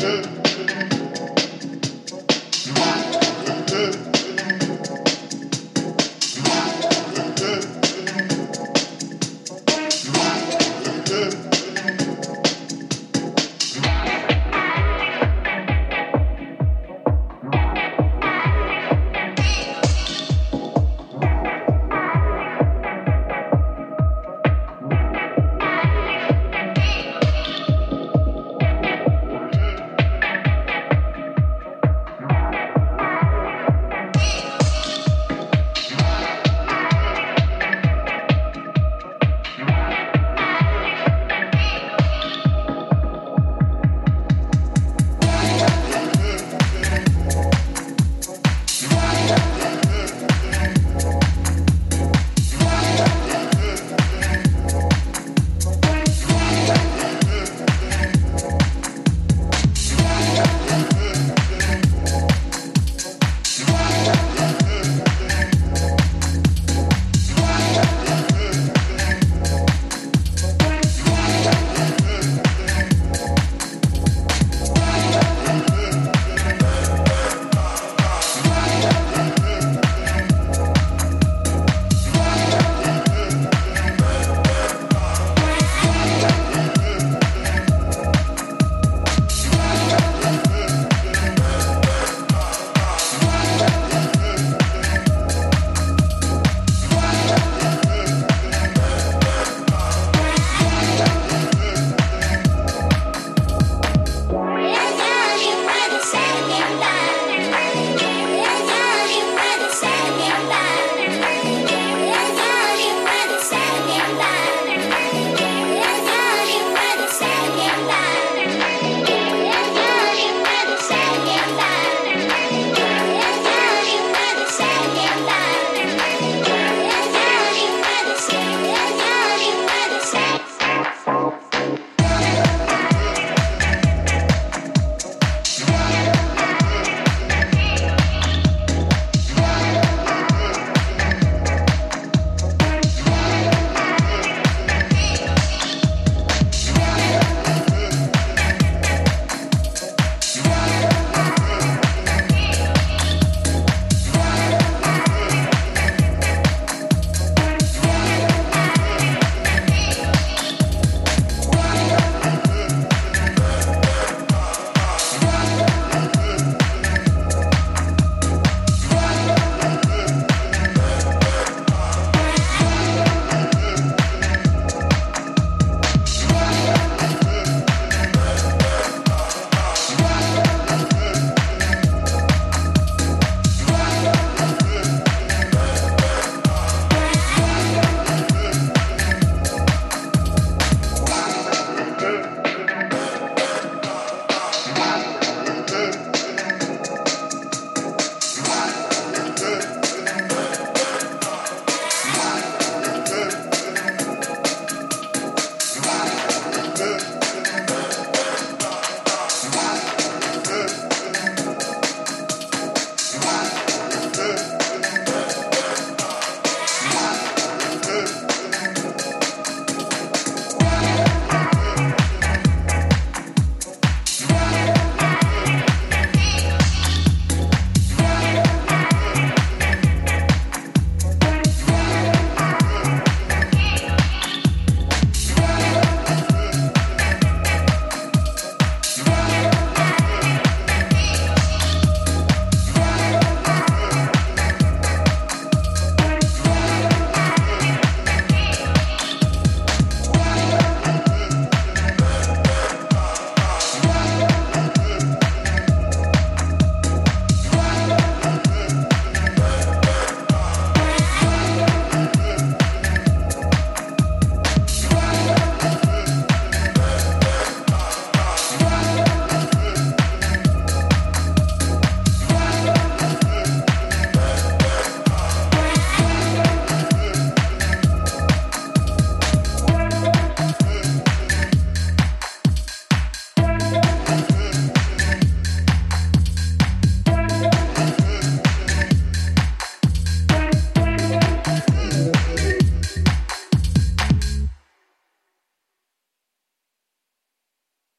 Good.